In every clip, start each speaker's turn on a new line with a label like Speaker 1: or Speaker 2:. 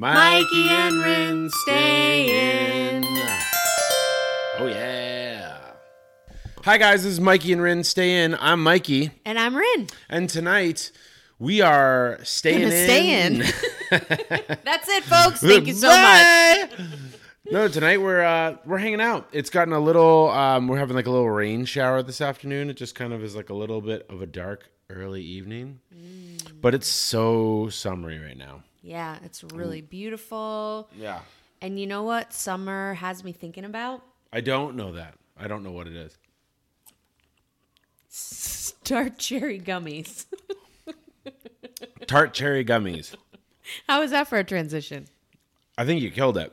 Speaker 1: Mikey and Rin stay in. Oh yeah. Hi guys, this is Mikey and Rin stay in. I'm Mikey,
Speaker 2: And I'm Rin.
Speaker 1: and tonight we are staying in.
Speaker 2: stay in. That's it, folks. Thank you so much.
Speaker 1: No, tonight we're uh, we're hanging out. It's gotten a little. Um, we're having like a little rain shower this afternoon. It just kind of is like a little bit of a dark early evening,
Speaker 2: Mm.
Speaker 1: but it's so summery right now.
Speaker 2: Yeah, it's really beautiful.
Speaker 1: Yeah,
Speaker 2: And you know what summer has me thinking about?
Speaker 1: I don't know that. I don't know what it is.
Speaker 2: Tart cherry gummies.
Speaker 1: Tart cherry gummies.
Speaker 2: How was that for a transition?
Speaker 1: I think you killed it.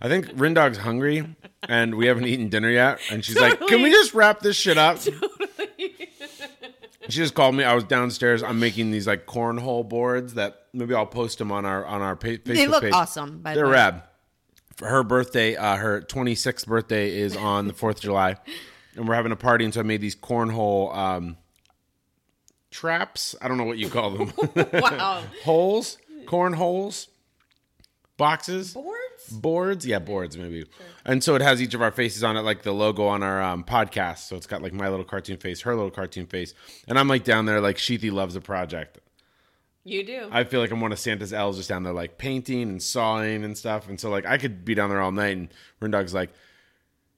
Speaker 1: I think Rindog's hungry and we haven't eaten dinner yet. And she's like, Can we just wrap this shit up? She just called me. I was downstairs. I'm making these like cornhole boards that maybe I'll post them on our on our pa- Facebook
Speaker 2: They look
Speaker 1: page.
Speaker 2: awesome, by the
Speaker 1: They're
Speaker 2: way.
Speaker 1: rad. For her birthday, uh, her 26th birthday is on the 4th of July, and we're having a party. And so I made these cornhole um, traps. I don't know what you call them.
Speaker 2: Wow.
Speaker 1: holes, cornholes, boxes,
Speaker 2: Boards?
Speaker 1: Boards. Yeah, boards maybe. And so it has each of our faces on it, like the logo on our um, podcast. So it's got like my little cartoon face, her little cartoon face, and I'm like down there like Sheethy loves a project.
Speaker 2: You do.
Speaker 1: I feel like I'm one of Santa's elves just down there like painting and sawing and stuff. And so like I could be down there all night and Rindog's like,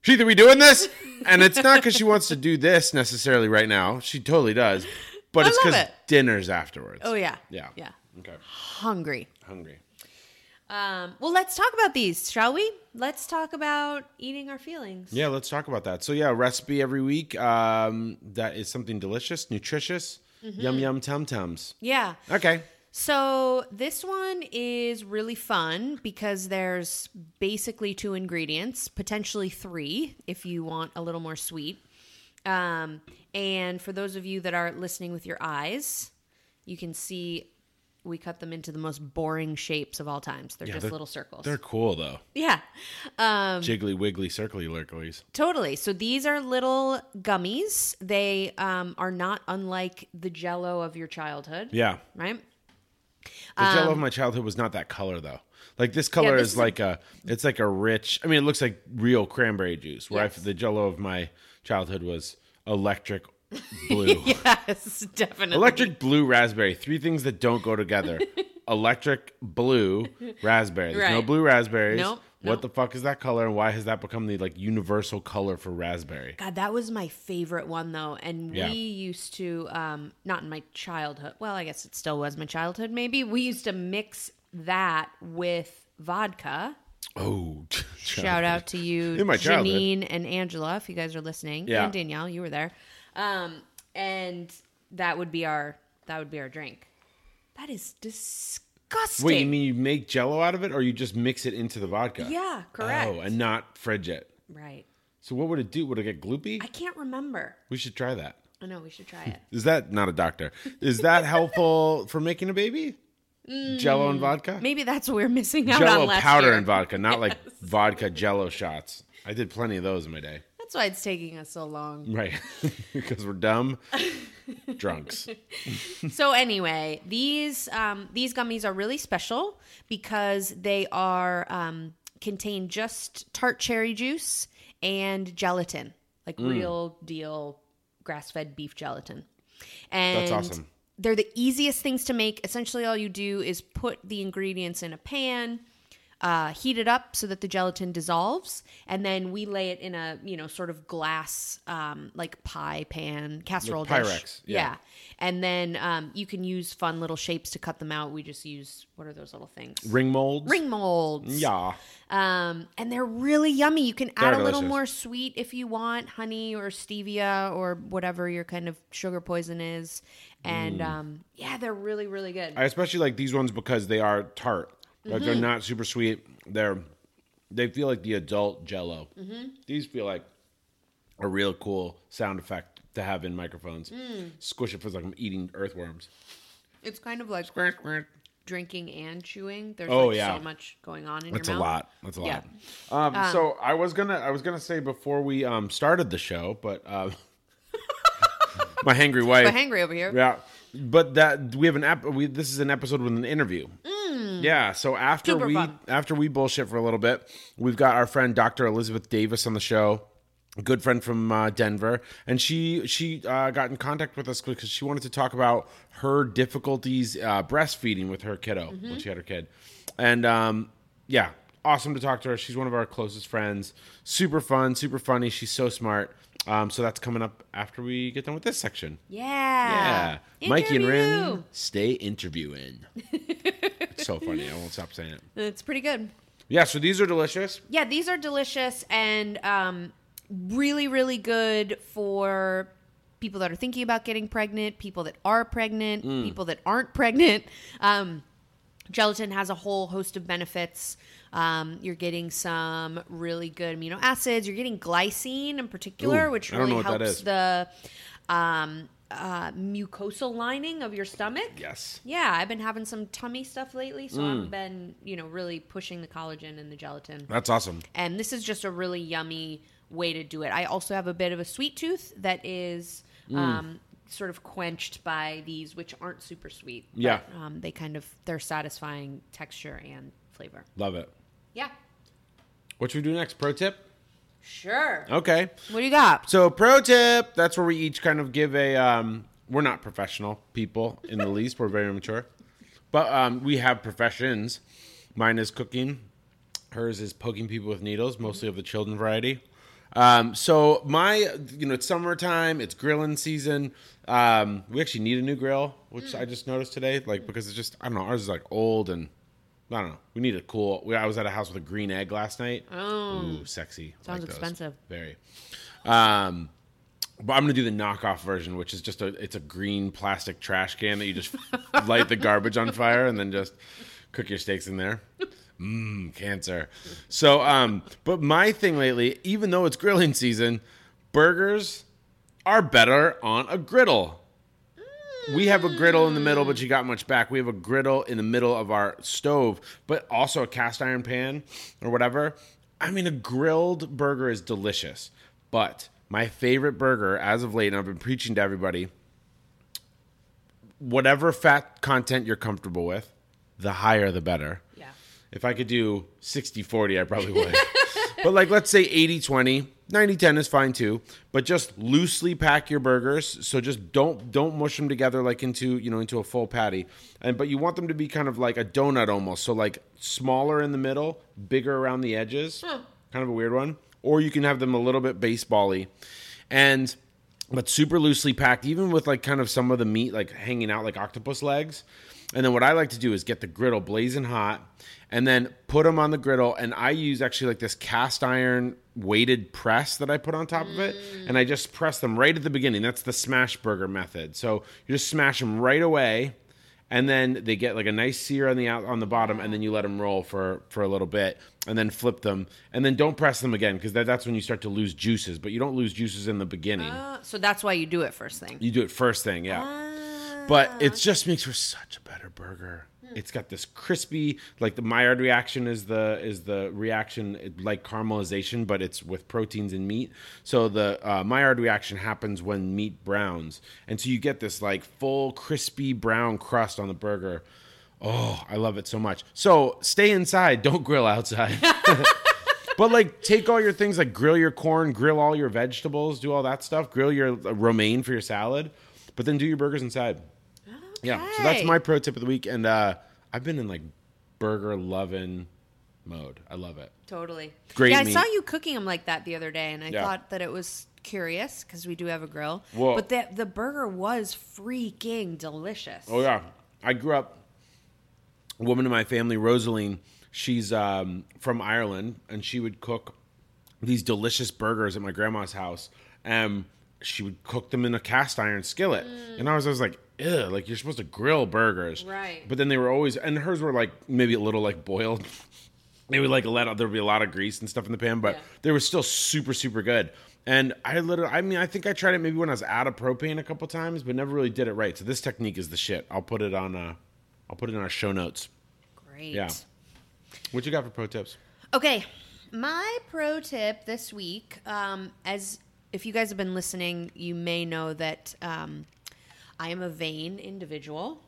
Speaker 1: Sheath, are we doing this? And it's not because she wants to do this necessarily right now. She totally does. But
Speaker 2: I
Speaker 1: it's because
Speaker 2: it.
Speaker 1: dinner's afterwards.
Speaker 2: oh, yeah.
Speaker 1: Yeah.
Speaker 2: Yeah.
Speaker 1: Okay.
Speaker 2: Hungry.
Speaker 1: Hungry.
Speaker 2: Um, well, let's talk about these, shall we? Let's talk about eating our feelings.
Speaker 1: Yeah, let's talk about that. So yeah, recipe every week. Um, that is something delicious, nutritious.
Speaker 2: Mm-hmm.
Speaker 1: Yum yum tum tums.
Speaker 2: Yeah.
Speaker 1: Okay.
Speaker 2: So this one is really fun because there's basically two ingredients, potentially three if you want a little more sweet. Um, and for those of you that are listening with your eyes, you can see we cut them into the most boring shapes of all times. They're just
Speaker 1: they're-
Speaker 2: little circles.
Speaker 1: They're cool though.
Speaker 2: yeah. Um,
Speaker 1: Jiggly wiggly circly lurklies.
Speaker 2: Totally. So these are little gummies. They um, are not unlike the jello of your childhood,
Speaker 1: Yeah.
Speaker 2: right?
Speaker 1: The jello of my childhood was not that color though. Like this color
Speaker 2: Um, this
Speaker 1: is
Speaker 2: is
Speaker 1: like a, it's like a rich. I mean, it looks like real cranberry juice. Where
Speaker 2: Yes.
Speaker 1: I, the jello of my childhood was electric blue.
Speaker 2: Yes, definitely.
Speaker 1: Electric blue raspberry. Three things that don't go together. Electric blue raspberry. There's no blue raspberries.
Speaker 2: Nope,
Speaker 1: What
Speaker 2: nope.
Speaker 1: the fuck is that color and why has that become the like universal color for raspberry?
Speaker 2: God, that was my favorite one though, and
Speaker 1: Yeah.
Speaker 2: we used to um, not in my childhood. Well, I guess it still was my childhood. Maybe we used to mix that with vodka.
Speaker 1: Oh,
Speaker 2: Shout out to you. Janine and Angela, if you guys are listening,
Speaker 1: Yeah.
Speaker 2: and Danielle, you were there. Um, and that would be our that would be our drink. That is disgusting.
Speaker 1: Wait, you mean you make jello out of it or you just mix it into the vodka?
Speaker 2: Yeah, correct.
Speaker 1: Oh, and not fridge it.
Speaker 2: right.
Speaker 1: So what would it do? Would it get gloopy?
Speaker 2: I can't remember.
Speaker 1: We should try that.
Speaker 2: I know we should try it.
Speaker 1: Is that not a doctor? Is that helpful for making a baby? Jello and vodka?
Speaker 2: Maybe that's what we're missing out
Speaker 1: Jello
Speaker 2: on last
Speaker 1: powder
Speaker 2: year.
Speaker 1: and vodka, not like vodka jello shots. I did plenty of those in my day.
Speaker 2: That's why it's taking us so long.
Speaker 1: Right. because we're dumb drunks.
Speaker 2: so anyway, these um, these gummies are really special because they are um, contain just tart cherry juice and gelatin, like
Speaker 1: Mm.
Speaker 2: real deal grass fed beef gelatin. And
Speaker 1: That's awesome.
Speaker 2: They're the easiest things to make. Essentially, all you do is put the ingredients in a pan, uh, heat it up so that the gelatin dissolves, and then we lay it in a you know sort of glass um, like pie pan casserole dish.
Speaker 1: Pyrex, yeah.
Speaker 2: And then um, you can use fun little shapes to cut them out. We just use what are those little things?
Speaker 1: Ring molds?
Speaker 2: Ring molds.
Speaker 1: Yeah.
Speaker 2: Um, and they're really yummy. You can add
Speaker 1: They're
Speaker 2: a little
Speaker 1: delicious.
Speaker 2: more sweet if you want, honey or stevia or whatever your kind of sugar poison is. and um, yeah, they're really really good.
Speaker 1: I especially like these ones because they are tart. Like
Speaker 2: Mm-hmm.
Speaker 1: they're not super sweet. They're they feel like the adult Jello.
Speaker 2: Mm-hmm.
Speaker 1: These feel like a real cool sound effect to have in microphones.
Speaker 2: Mm.
Speaker 1: Squish it feels like I'm eating earthworms.
Speaker 2: it's kind of like
Speaker 1: Squirt, squirt.
Speaker 2: drinking and chewing. There's
Speaker 1: Oh,
Speaker 2: like
Speaker 1: yeah.
Speaker 2: so much going on in
Speaker 1: That's
Speaker 2: your
Speaker 1: a lot. That's a
Speaker 2: Yeah.
Speaker 1: lot. Um, so I was gonna I was gonna say before we um started the show, but uh, my hangry wife.
Speaker 2: But hangry over here.
Speaker 1: Yeah, but that we have an ep- we this is an episode with an interview. Yeah, so after.
Speaker 2: Super
Speaker 1: we
Speaker 2: fun.
Speaker 1: after we bullshit for a little bit, we've got our friend Dr. Elizabeth Davis on the show. A good friend from uh, Denver, and she she uh, got in contact with us because she wanted to talk about her difficulties uh, breastfeeding with her kiddo
Speaker 2: Mm-hmm.
Speaker 1: when she had her kid, and um, yeah, awesome to talk to her. She's one of our closest friends. Super fun, super funny. She's so smart. Um, so that's coming up after we get done with this section.
Speaker 2: Yeah.
Speaker 1: Yeah. Mikey and Rin, stay interviewing. so funny. I won't stop saying it.
Speaker 2: It's pretty good.
Speaker 1: Yeah, so these are delicious.
Speaker 2: Yeah, these are delicious and um, really, really good for people that are thinking about getting pregnant, people that are pregnant,
Speaker 1: Mm.
Speaker 2: people that aren't pregnant. Um, gelatin has a whole host of benefits. Um, you're getting some really good amino acids. You're getting glycine in particular,
Speaker 1: Ooh,
Speaker 2: which really helps the um, uh, mucosal lining of your stomach.
Speaker 1: Yes.
Speaker 2: Yeah, I've been having some tummy stuff lately, so
Speaker 1: Mm.
Speaker 2: I've been, you know, really pushing the collagen and the gelatin.
Speaker 1: That's awesome.
Speaker 2: And this is just a really yummy way to do it. I also have a bit of a sweet tooth that is
Speaker 1: Mm.
Speaker 2: um, sort of quenched by these, which aren't super sweet. but,
Speaker 1: Yeah.
Speaker 2: um, they kind of they're satisfying texture and flavor.
Speaker 1: Love it.
Speaker 2: Yeah.
Speaker 1: What should we do next? Pro tip?
Speaker 2: Sure.
Speaker 1: Okay.
Speaker 2: What do you got?
Speaker 1: So pro tip, that's where we each kind of give a um we're not professional people in the least. We're very mature. But um we have professions. Mine is cooking. Hers is poking people with needles, mostly of the children variety. Um, so my, you know, it's summertime, it's grilling season. Um, we actually need a new grill, which I just noticed today, like because it's just I don't know, ours is like old and I don't know. We need a cool. We, I was at a house with a green egg last night.
Speaker 2: Oh.
Speaker 1: Ooh, sexy.
Speaker 2: Sounds
Speaker 1: those.
Speaker 2: expensive.
Speaker 1: Very. Um, but I'm gonna do the knockoff version, which is just a it's a green plastic trash can that you just light the garbage on fire and then just cook your steaks in there. Mmm, cancer. So, um, but my thing lately, even though it's grilling season, burgers are better on a griddle. We have a griddle in the middle, but you got much back. We have a griddle in the middle of our stove, but also a cast iron pan or whatever. I mean, a grilled burger is delicious, but my favorite burger as of late, and I've been preaching to everybody whatever fat content you're comfortable with, the higher the better.
Speaker 2: Yeah.
Speaker 1: If I could do 60 40, I probably would. but like, let's say 80 20, 90 10 is fine too. But just loosely pack your burgers. So just don't don't mush them together like into you know into a full patty. And but you want them to be kind of like a donut almost. So like smaller in the middle, bigger around the edges. Kind of a weird one. Or you can have them a little bit baseball-y. And but super loosely packed, even with like kind of some of the meat like hanging out like octopus legs. And then what I like to do is get the griddle blazing hot and then put them on the griddle. And I use actually like this cast iron weighted press that I put on top of it. And I just press them right at the beginning. That's the smash burger method. So you just smash them right away. And then they get like a nice sear on the out on the bottom, and then you let them roll for for a little bit, and then flip them, and then don't press them again because that, that's when you start to lose juices. But you don't lose juices in the beginning.
Speaker 2: Uh, so that's why you do it first thing.
Speaker 1: You do it first thing, yeah.
Speaker 2: Ah.
Speaker 1: But it just makes for such a better burger. It's got this crispy, like the Maillard reaction is the is the reaction like caramelization, but it's with proteins and meat. So the uh, Maillard reaction happens when meat browns, and so you get this like full crispy brown crust on the burger. Oh, I love it so much. So stay inside, don't grill outside. But like, take all your things, like grill your corn, grill all your vegetables, do all that stuff, grill your uh, romaine for your salad, but then do your burgers inside. Yeah, so that's my pro tip of the week, and uh, I've been in like burger loving mode. I love it.
Speaker 2: Totally.
Speaker 1: Great
Speaker 2: Yeah, I saw you cooking them like that the other day, and I
Speaker 1: Yeah.
Speaker 2: thought that it was curious because we do have a grill.
Speaker 1: Well-
Speaker 2: but the the burger was freaking delicious.
Speaker 1: Oh yeah, I grew up. A woman in my family, Rosaline, she's um, from Ireland, and she would cook these delicious burgers at my grandma's house. And she would cook them in a cast iron skillet, and I was, I was like, ugh, like you're supposed to grill burgers,
Speaker 2: Right.
Speaker 1: But then they were always, and hers were like maybe a little like boiled. Maybe like a lot. There would be a lot of grease and stuff in the pan, but
Speaker 2: Yeah.
Speaker 1: they were still super, super good. And I literally, I mean, I think I tried it maybe when I was out of propane a couple times, but never really did it right. So this technique is the shit. I'll put it on. Uh, I'll put it in our show notes.
Speaker 2: Great.
Speaker 1: Yeah. What you got for pro tips?
Speaker 2: Okay, my pro tip this week, um, as if you guys have been listening, you may know that um, I am a vain individual.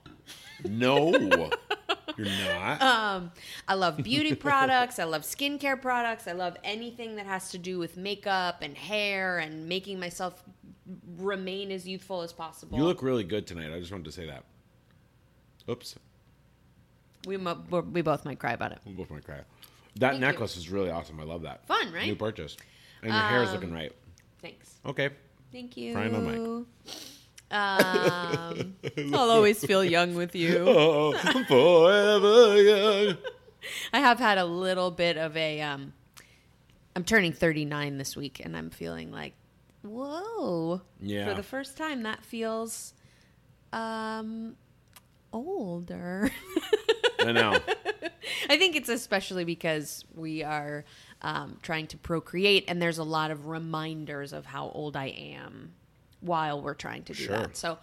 Speaker 1: No, you're not.
Speaker 2: Um, I love beauty products. I love skincare products. I love anything that has to do with makeup and hair and making myself remain as youthful as possible.
Speaker 1: you look really good tonight. I just wanted to say that. Oops,
Speaker 2: we, mo- we're- both might cry about it.
Speaker 1: we both might cry. That
Speaker 2: Thank
Speaker 1: necklace is really awesome. I love that.
Speaker 2: Fun, right?
Speaker 1: New purchase, and your hair is
Speaker 2: Um,
Speaker 1: looking right.
Speaker 2: Thanks.
Speaker 1: Okay.
Speaker 2: Thank you.
Speaker 1: Frying on mic.
Speaker 2: Um, I'll always feel young with you.
Speaker 1: Oh, forever young.
Speaker 2: I have had a little bit of a. Um, I'm turning 39 this week, and I'm feeling like, whoa.
Speaker 1: Yeah.
Speaker 2: For the first time, that feels um, older.
Speaker 1: I know.
Speaker 2: I think it's especially because we are um, trying to procreate, and there's a lot of reminders of how old I am while we're trying to do
Speaker 1: Sure.
Speaker 2: that. So,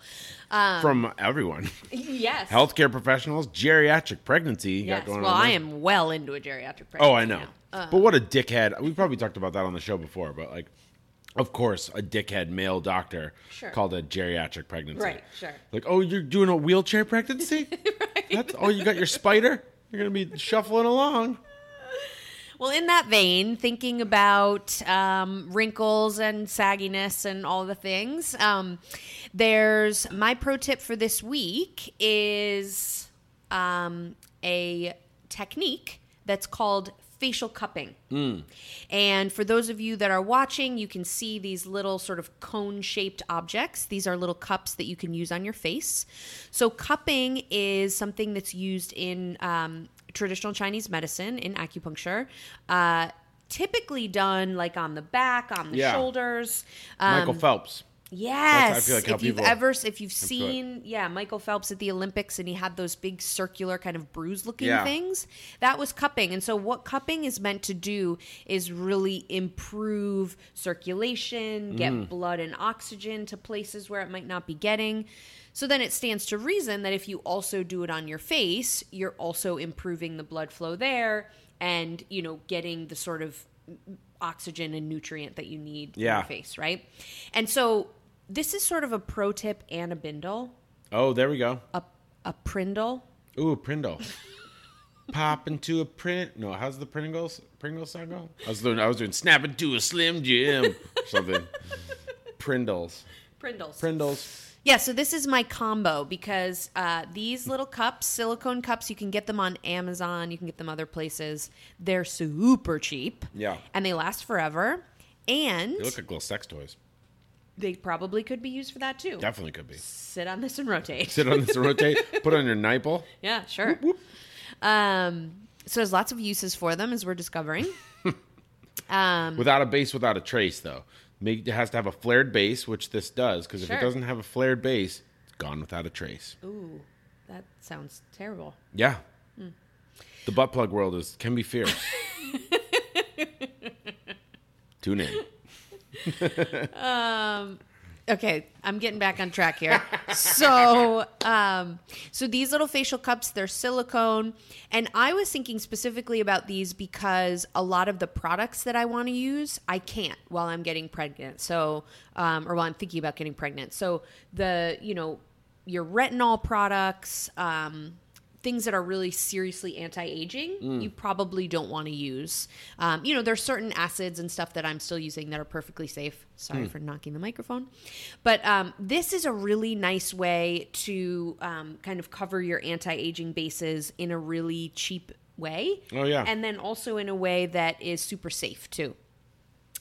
Speaker 2: um,
Speaker 1: From everyone,
Speaker 2: yes.
Speaker 1: healthcare professionals, geriatric pregnancy. You
Speaker 2: Yes.
Speaker 1: got going
Speaker 2: Well, I am well into a geriatric pregnancy.
Speaker 1: Oh, I know.
Speaker 2: now. Uh,
Speaker 1: but what a dickhead. We probably talked about that on the show before, but like, of course, a dickhead male doctor
Speaker 2: Sure.
Speaker 1: called a geriatric pregnancy.
Speaker 2: Right, sure.
Speaker 1: Like, oh, you're doing a wheelchair pregnancy? right. That's, oh, you got your spider? You're going to be shuffling along.
Speaker 2: Well, in that vein, thinking about um, wrinkles and sagginess and all the things, um, there's my pro tip for this week is um, a technique that's called facial cupping. And for those of you that are watching, you can see these little sort of cone shaped objects. These are little cups that you can use on your face. So, cupping is something that's used in um, traditional Chinese medicine, in acupuncture. Uh, typically done like on the back, on the
Speaker 1: Yeah.
Speaker 2: shoulders.
Speaker 1: Michael
Speaker 2: Um,
Speaker 1: Phelps.
Speaker 2: Yes.
Speaker 1: I feel like
Speaker 2: if you've ever, if you've seen, yeah, Michael Phelps at the Olympics and he had those big circular kind of bruise looking
Speaker 1: Yeah.
Speaker 2: things, that was cupping. And so, what cupping is meant to do is really improve circulation, get
Speaker 1: Mm.
Speaker 2: blood and oxygen to places where it might not be getting. So then it stands to reason that if you also do it on your face, you're also improving the blood flow there and, you know, getting the sort of oxygen and nutrient that you need in
Speaker 1: Yeah.
Speaker 2: your face, right? And so this is sort of a pro tip and a bindle,
Speaker 1: Oh, there we go.
Speaker 2: a a prindle.
Speaker 1: Ooh, Prindle. Pop into a print. No, how's the Pringles Pringles song go? I was doing I was doing snap into a Slim Jim something. Prindles.
Speaker 2: Prindles.
Speaker 1: Prindles.
Speaker 2: Yeah, so this is my combo because uh, these little cups, silicone cups, you can get them on Amazon. You can get them other places. They're super cheap.
Speaker 1: Yeah.
Speaker 2: And they last forever. And
Speaker 1: They look like little sex toys.
Speaker 2: They probably could be used for that too.
Speaker 1: Definitely could be.
Speaker 2: Sit on this and rotate.
Speaker 1: Sit on this and rotate. Put on your nipple.
Speaker 2: Yeah, sure. Um, so there's lots of uses for them as we're discovering. um,
Speaker 1: Without a base, without a trace, though. Make, it has to have a flared base, which this does, because if it doesn't have a flared base, it's gone without a trace.
Speaker 2: ooh, that sounds terrible.
Speaker 1: Yeah. The butt plug world is can be fierce. Tune in.
Speaker 2: Okay, I'm getting back on track here. so, um, so these little facial cups, they're silicone, and I was thinking specifically about these because a lot of the products that I want to use, I can't while I'm getting pregnant. So, um, or while I'm thinking about getting pregnant. So the, you know, your retinol products, um, things that are really seriously anti-aging you probably don't want to use. Um, you know there's certain acids and stuff that i'm still using that are perfectly safe. Sorry for knocking the microphone. But um, this is a really nice way to um, kind of cover your anti-aging bases in a really cheap way.
Speaker 1: Oh, yeah.
Speaker 2: and then also in a way that is super safe too.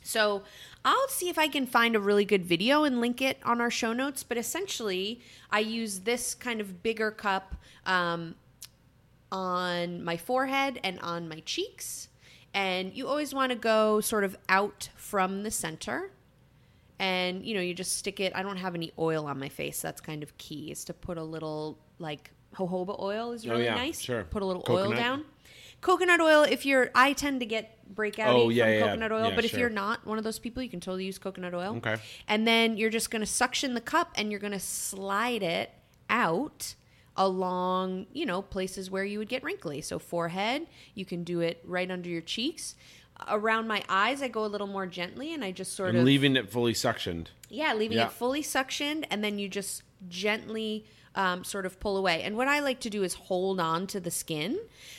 Speaker 2: So I'll see if I can find a really good video and link it on our show notes. But essentially, I use this kind of bigger cup um, on my forehead and on my cheeks. And you always want to go sort of out from the center and you know you just stick it. I don't have any oil on my face. That's kind of key is to put a little like jojoba oil is really
Speaker 1: Oh,
Speaker 2: really
Speaker 1: yeah,
Speaker 2: nice.
Speaker 1: sure.
Speaker 2: Put a little oil down. Coconut oil. If you're, I tend to get breakout
Speaker 1: Oh, yeah,
Speaker 2: from
Speaker 1: yeah.
Speaker 2: coconut oil,
Speaker 1: Yeah,
Speaker 2: but if
Speaker 1: sure.
Speaker 2: you're not one of those people, you can totally use coconut oil.
Speaker 1: Okay.
Speaker 2: And then you're just going to suction the cup and you're going to slide it out along, you know, places where you would get wrinkly. So forehead, you can do it right under your cheeks. Around my eyes, I go a little more gently and I just sort
Speaker 1: And
Speaker 2: of
Speaker 1: leaving it fully suctioned.
Speaker 2: yeah, leaving
Speaker 1: Yeah.
Speaker 2: it fully suctioned, and then you just gently um, sort of pull away. And what I like to do is hold on to the skin.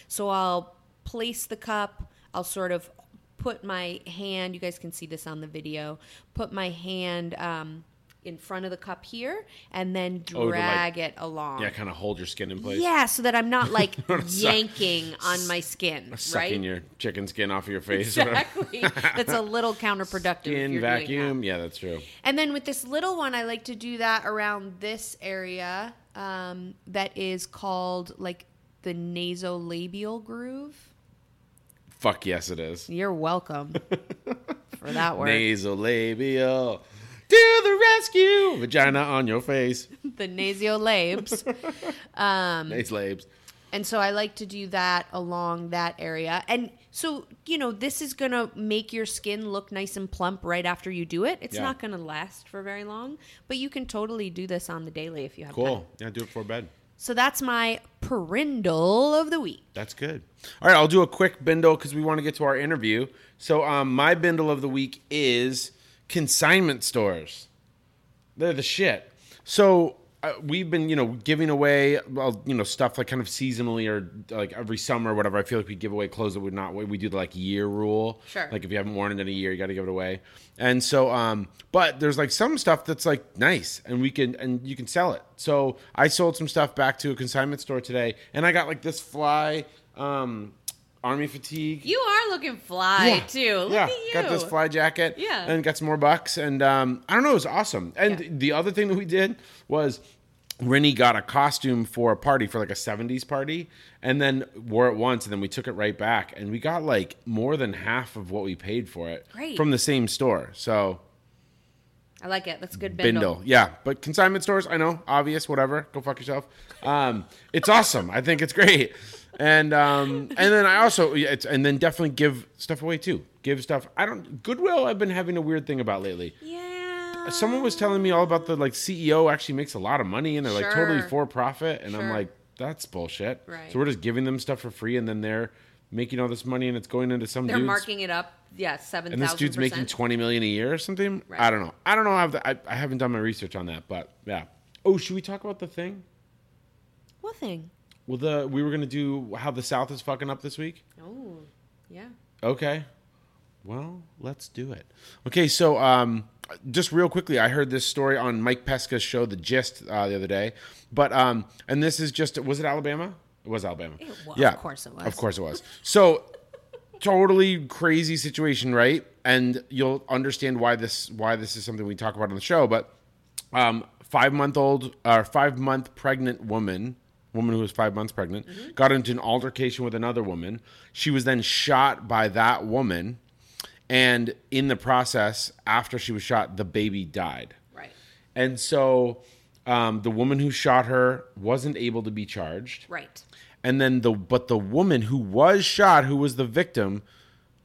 Speaker 2: So I'll place the cup, I'll sort of put my hand, you guys can see this on the video, put my hand um, in front of the cup here, and then
Speaker 1: Oh, like-
Speaker 2: drag it along.
Speaker 1: Yeah, kind of hold your skin in place.
Speaker 2: Yeah, so that I'm not like yanking on my skin,
Speaker 1: Sucking
Speaker 2: right?
Speaker 1: your chicken skin off of your face.
Speaker 2: Exactly. That's a little counterproductive. if
Speaker 1: Skin
Speaker 2: doing that.
Speaker 1: vacuum. Yeah, that's true.
Speaker 2: And then with this little one, I like to do that around this area um, that is called like the nasolabial groove.
Speaker 1: Fuck yes, it is.
Speaker 2: You're welcome for that word.
Speaker 1: Nasolabial. To the rescue. Vagina on your face.
Speaker 2: the nasolabes. Um,
Speaker 1: Nasalabes.
Speaker 2: and so I like to do that along that area. And so, you know, this is going to make your skin look nice and plump right after you do it. It's
Speaker 1: Yeah.
Speaker 2: not going to last for very long, but you can totally do this on the daily if you have time.
Speaker 1: Cool. Yeah, do it before bed.
Speaker 2: So that's my perindle of the week.
Speaker 1: That's good. All right, I'll do a quick bindle because we want to get to our interview. So, um, my bindle of the week is consignment stores. They're the shit. So uh, we've been, you know, giving away, well, you know, stuff like kind of seasonally or like every summer or whatever. I feel like we give away clothes that would not. We do the like year rule.
Speaker 2: Sure.
Speaker 1: Like if you haven't worn it in a year, you got to give it away. And so, um, but there's like some stuff that's like nice, and we can and you can sell it. So I sold some stuff back to a consignment store today, and I got like this fly. Um, Army fatigue.
Speaker 2: You are looking fly too. Look
Speaker 1: yeah,
Speaker 2: at you.
Speaker 1: got this fly jacket.
Speaker 2: Yeah.
Speaker 1: and got some more bucks, and um, I don't know, it was awesome. And
Speaker 2: Yeah.
Speaker 1: the other thing that we did was. Rennie got a costume for a party for like a 70s party and then wore it once and then we took it right back and we got like more than half of what we paid for it
Speaker 2: Great.
Speaker 1: from the same store. So
Speaker 2: I like it. That's a good bindle.
Speaker 1: Bindle. Yeah, but consignment stores, I know, obvious, whatever. Go fuck yourself. Um, it's awesome. I think it's great. And um, and then I also yeah, it's, and then definitely give stuff away too. Give stuff. I don't Goodwill. I've been having a weird thing about lately.
Speaker 2: Yeah.
Speaker 1: Someone was telling me all about the like CEO actually makes a lot of money and they're like totally for profit, and I'm like that's bullshit.
Speaker 2: Right.
Speaker 1: So we're just giving them stuff for free, and then they're making all this money, and it's going into some
Speaker 2: They're
Speaker 1: dudes.
Speaker 2: marking it up. Yeah, seven
Speaker 1: And this dude's making twenty million a year or something.
Speaker 2: Right.
Speaker 1: I don't know. I don't know. The, I, I haven't done my research on that, but yeah. Oh, should we talk about the thing?
Speaker 2: What thing?
Speaker 1: Well, the we were gonna do how the South is fucking up this week.
Speaker 2: Oh, yeah.
Speaker 1: Okay. Well, let's do it. Okay, so um, just real quickly, I heard this story on Mike Pesca's show, The Gist, uh, the other day. But um, and this is just was it Alabama? It was Alabama.
Speaker 2: It wa- of course it was.
Speaker 1: Of course it was. So totally crazy situation, right? And you'll understand why this why this is something we talk about on the show. But um, five month old or five month pregnant woman, woman who was five months pregnant,
Speaker 2: Mm-hmm.
Speaker 1: got into an altercation with another woman. She was then shot by that woman, and in the process, after she was shot, the baby died.
Speaker 2: Right.
Speaker 1: And so um, the woman who shot her wasn't able to be charged
Speaker 2: Right.
Speaker 1: and then the but the woman who was shot who was the victim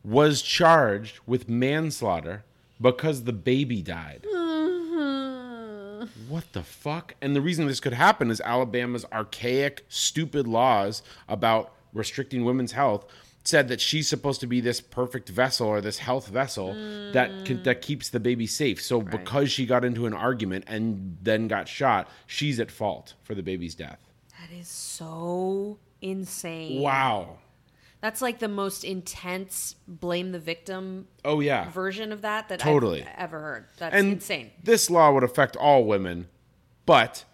Speaker 1: was charged with manslaughter because the baby died what the fuck? And the reason this could happen is alabama's archaic stupid laws about restricting women's health said that she's supposed to be this perfect vessel or this health vessel that can, hmm. that keeps the baby safe. So because she got into an argument and then got shot she's at fault for the baby's death.
Speaker 2: That is so insane.
Speaker 1: wow
Speaker 2: That's like the most intense blame the victim
Speaker 1: oh yeah
Speaker 2: version of that that
Speaker 1: Totally.
Speaker 2: I've ever heard. That's
Speaker 1: and
Speaker 2: insane.
Speaker 1: this law would affect all women, but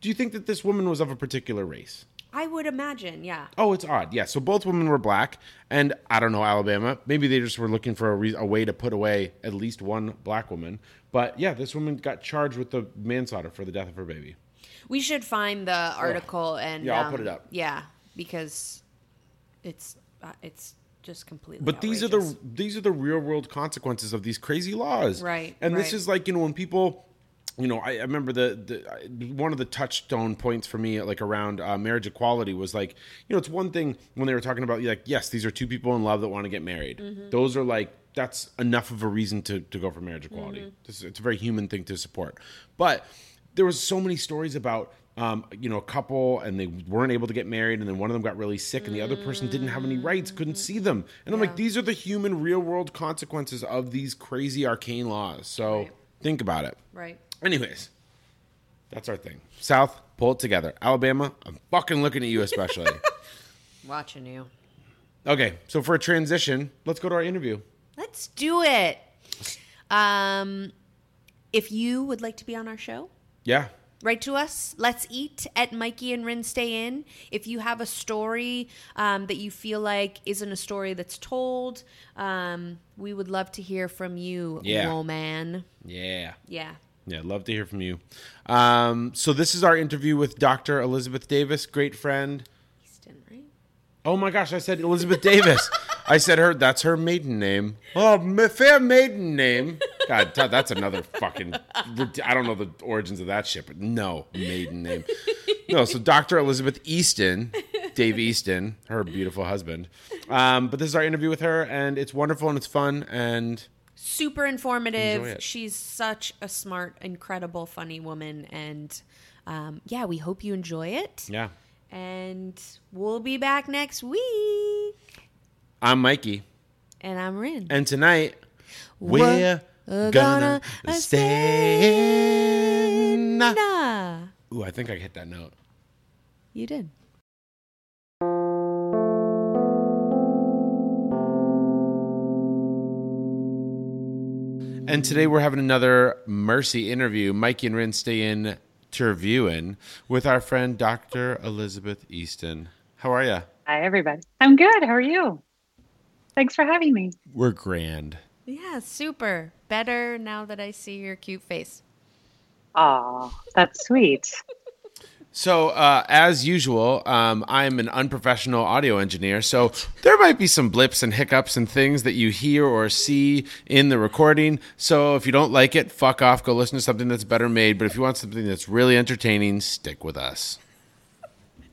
Speaker 1: do you think that this woman was of a particular race?
Speaker 2: I would imagine, yeah.
Speaker 1: Oh, it's odd. Yeah, so both women were black, and I don't know Alabama. Maybe they just were looking for a, re- a way to put away at least one black woman. But yeah, this woman got charged with the manslaughter for the death of her baby.
Speaker 2: We should find the article and
Speaker 1: Yeah, I'll put
Speaker 2: um,
Speaker 1: it up.
Speaker 2: Yeah, because it's uh, it's just completely.
Speaker 1: But these are the these are the real world consequences of these crazy laws,
Speaker 2: Right,
Speaker 1: And this is like you know when people, you know, I, I remember the the one of the touchstone points for me like around uh, marriage equality was like you know it's one thing when they were talking about you like yes these are two people in love that want to get married.
Speaker 2: Mm-hmm.
Speaker 1: Those are like that's enough of a reason to to go for marriage equality.
Speaker 2: Mm-hmm.
Speaker 1: It's a very human thing to support, but there was so many stories about um, you know a couple and they weren't able to get married and then one of them got really sick and the other person didn't have any rights couldn't see them. And i'm like these are the human real world consequences of these crazy arcane laws. So
Speaker 2: Right.
Speaker 1: think about it.
Speaker 2: Right.
Speaker 1: anyways that's our thing. South pull it together. Alabama i'm fucking looking at you especially.
Speaker 2: Watching you.
Speaker 1: okay so for a transition let's go to our interview.
Speaker 2: Let's do it. Um, if you would like to be on our show,
Speaker 1: yeah
Speaker 2: write to us. Let's eat at Mikey and Rin Stay In. If you have a story um, that you feel like isn't a story that's told, um, we would love to hear from you,
Speaker 1: Yeah.
Speaker 2: woman.
Speaker 1: yeah
Speaker 2: Yeah.
Speaker 1: Yeah, love to hear from you. Um, so this is our interview with Dr. Elizabeth Davis, great friend.
Speaker 2: Easton, right?
Speaker 1: Oh my gosh, I said Elizabeth Davis. I said her. That's her maiden name. Oh, fair maiden name. God, that's another fucking. I don't know the origins of that shit, but no maiden name. No, so Dr. Elizabeth Easton, Dave Easton, her beautiful husband. Um, but this is our interview with her, and it's wonderful and it's fun and
Speaker 2: Super informative. She's such a smart, incredible, funny woman. And um, yeah, we hope you enjoy it.
Speaker 1: yeah.
Speaker 2: And we'll be back next week.
Speaker 1: I'm Mikey,
Speaker 2: And I'm Rin.
Speaker 1: and tonight we're
Speaker 2: gonna
Speaker 1: gonna stay.
Speaker 2: Nah.
Speaker 1: Ooh, I think I hit that note.
Speaker 2: You did.
Speaker 1: And today we're having another Mercy interview. Mikey and Rin stay in interviewing with our friend Dr. Elizabeth Easton. How are you?
Speaker 3: Hi, everybody. I'm good. How are you? Thanks for having me.
Speaker 1: We're grand.
Speaker 2: Yeah, super. Better now that I see your cute face.
Speaker 3: Aw, that's sweet.
Speaker 1: So, uh, as usual, um, I'm an unprofessional audio engineer, so there might be some blips and hiccups and things that you hear or see in the recording. So, if you don't like it, fuck off, go listen to something that's better made. But if you want something that's really entertaining, stick with us.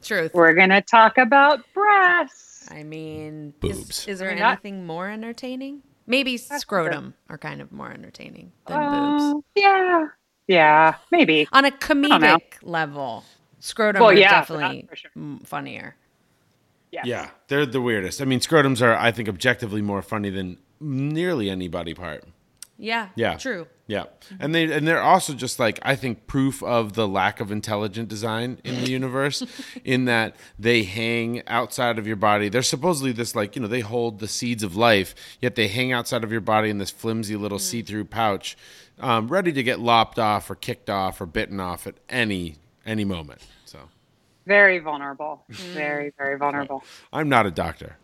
Speaker 2: Truth.
Speaker 3: We're going to talk about breasts.
Speaker 2: I mean,
Speaker 1: Boobs.
Speaker 2: Is, is there
Speaker 3: I mean,
Speaker 2: anything more entertaining? Maybe scrotum are kind of more entertaining than boobs.
Speaker 3: Oh, yeah. Yeah, maybe.
Speaker 2: On a comedic level, scrotum
Speaker 3: Well,
Speaker 2: are
Speaker 3: yeah,
Speaker 2: definitely
Speaker 3: for sure.
Speaker 2: funnier.
Speaker 3: Yes.
Speaker 1: Yeah, they're the weirdest. I mean, scrotums are, I think, objectively more funny than nearly any body part.
Speaker 2: Yeah.
Speaker 1: Yeah.
Speaker 2: True.
Speaker 1: Yeah, and they and they're also just like I think proof of the lack of intelligent design in the universe, in that they hang outside of your body. They're supposedly this like you know they hold the seeds of life, yet they hang outside of your body in this flimsy little see-through pouch, um, ready to get lopped off or kicked off or bitten off at any any moment. So
Speaker 3: Very vulnerable. Very, very vulnerable.
Speaker 1: I'm not a doctor.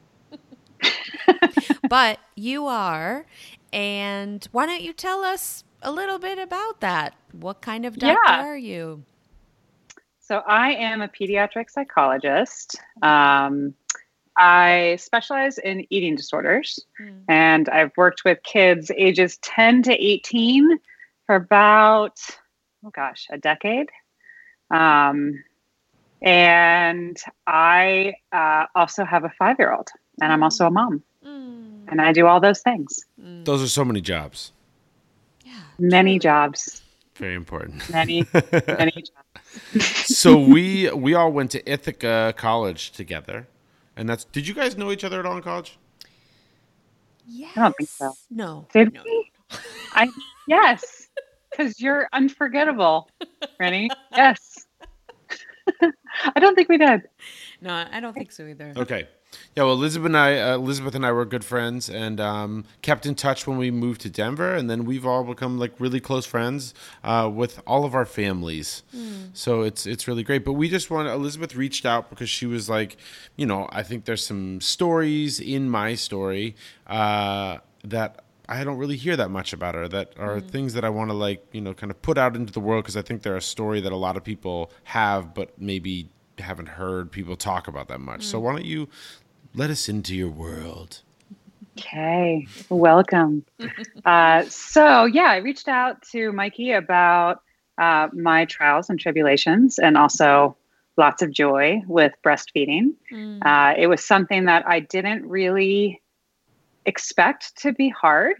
Speaker 2: but you are. And why don't you tell us a little bit about that? What kind of doctor
Speaker 3: Yeah.
Speaker 2: are you?
Speaker 3: So, I am a pediatric psychologist. Um, I specialize in eating disorders, and I've worked with kids ages 10 to 18 for about, oh gosh, a decade. Um, and I uh, also have a five year old, and I'm also a mom,
Speaker 2: Mm,
Speaker 3: and I do all those things. Mm.
Speaker 1: Those are so many jobs.
Speaker 2: yeah.
Speaker 3: Many jobs,
Speaker 1: Very important.
Speaker 3: many, many jobs.
Speaker 1: so we we all went to Ithaca College together, and that's. Did you guys know each other at all in college?
Speaker 2: Yes.
Speaker 3: I don't think so.
Speaker 2: No.
Speaker 3: Did
Speaker 2: no.
Speaker 3: we? I yes, because you're unforgettable, Rennie. Yes. I don't think we did.
Speaker 2: No, I don't think so either.
Speaker 1: Okay. Yeah, well, Elizabeth and I, uh, Elizabeth and I were good friends, and um, kept in touch when we moved to Denver, and then we've all become like really close friends uh, with all of our families. So it's it's really great. But we just want Elizabeth reached out because she was like, you know, I think there's some stories in my story uh, that I don't really hear that much about her. That are things that I want to like, you know, kind of put out into the world because I think they're a story that a lot of people have, but maybe haven't heard people talk about that much. So why don't you let us into your world?
Speaker 3: Okay, welcome. uh, so, yeah, I reached out to Mikey about uh, my trials and tribulations and also lots of joy with breastfeeding. Mm. Uh, it was something that I didn't really expect to be hard.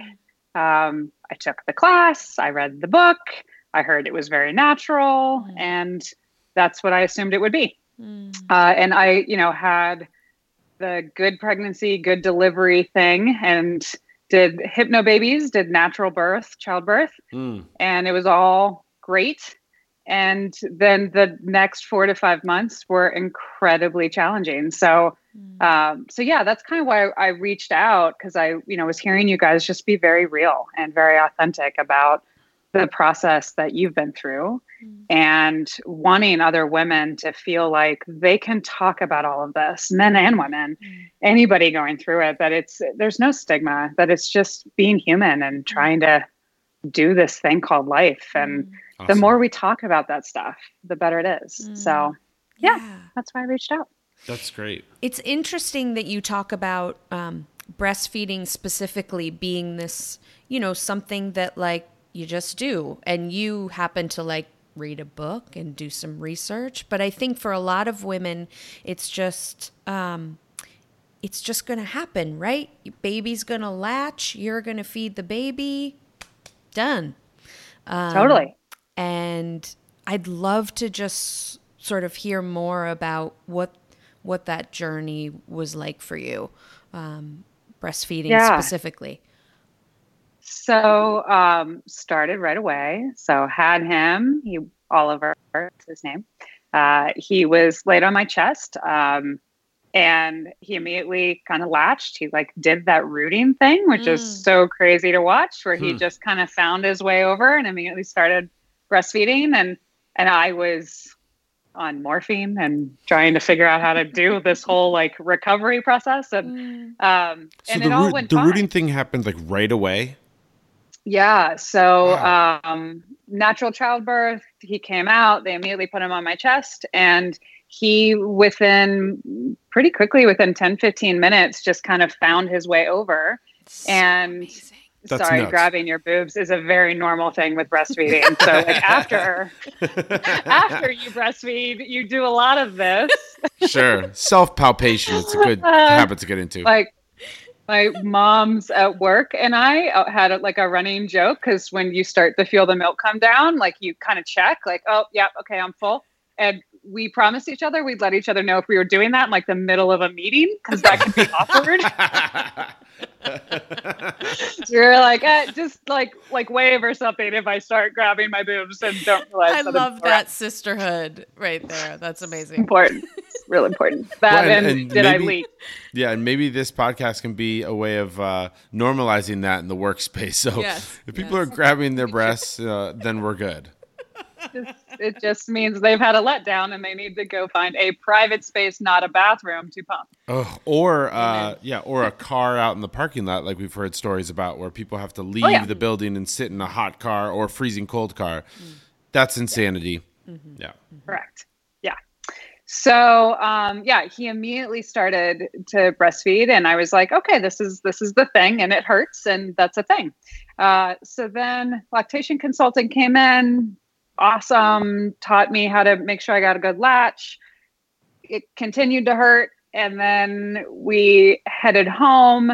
Speaker 3: Um, I took the class, I read the book, I heard it was very natural, mm. and that's what I assumed it would be. Mm. Uh, and I, you know, had the good pregnancy, good delivery thing and did Hypnobabies, did natural birth, childbirth, mm. and it was all great. And then the next four to five months were incredibly challenging. So, mm. um, so yeah, that's kind of why I reached out because I, you know, was hearing you guys just be very real and very authentic about the process that you've been through mm. and wanting other women to feel like they can talk about all of this men and women mm. anybody going through it that it's there's no stigma that it's just being human and mm. trying to do this thing called life and awesome. the more we talk about that stuff the better it is mm. so yeah, yeah, that's why i reached out
Speaker 1: that's great
Speaker 2: it's interesting that you talk about um, breastfeeding specifically being this you know something that like you just do. And you happen to like read a book and do some research. But I think for a lot of women, it's just, um, it's just going to happen, right? Your baby's going to latch. You're going to feed the baby. Done.
Speaker 3: Um, totally.
Speaker 2: And I'd love to just sort of hear more about what what that journey was like for you, um, breastfeeding yeah. specifically.
Speaker 3: So um, started right away. So had him. He Oliver is his name. Uh, he was laid on my chest, um, and he immediately kind of latched. He like did that rooting thing, which mm. is so crazy to watch, where he hmm. just kind of found his way over and immediately started breastfeeding. And and I was on morphine and trying to figure out how to do this whole like recovery process and mm. um
Speaker 1: so and the, it all went the rooting thing happened like right away
Speaker 3: yeah. So, wow. um, natural childbirth, he came out, they immediately put him on my chest, and he, within pretty quickly, within 10, 15 minutes, just kind of found his way over. So and sorry, nuts. grabbing your boobs is a very normal thing with breastfeeding. so, like, after, after you breastfeed, you do a lot of this.
Speaker 1: sure. Self palpation. It's a good uh, habit to get into.
Speaker 3: Like, my mom's at work and I uh, had a, like a running joke because when you start to feel the milk come down, like you kind of check, like, oh, yeah, okay, I'm full. And we promised each other we'd let each other know if we were doing that in like the middle of a meeting because that could be awkward. you're like, eh, just like like wave or something if I start grabbing my boobs and don't realize.
Speaker 2: I love that sisterhood right there. That's amazing.
Speaker 3: Important real important. That well, and, and, and, did maybe, I leak?
Speaker 1: Yeah, and maybe this podcast can be a way of uh, normalizing that in the workspace. So yes, if people yes. are grabbing their breasts, uh, then we're good.
Speaker 3: it just means they've had a letdown and they need to go find a private space, not a bathroom, to pump.
Speaker 1: Oh, or uh, yeah, or a car out in the parking lot, like we've heard stories about, where people have to leave oh, yeah. the building and sit in a hot car or freezing cold car. Mm. That's insanity. Yeah. Mm-hmm. yeah.
Speaker 3: Correct. So um, yeah, he immediately started to breastfeed, and I was like, okay, this is this is the thing, and it hurts, and that's a thing. Uh, so then lactation consultant came in, awesome, taught me how to make sure I got a good latch. It continued to hurt, and then we headed home,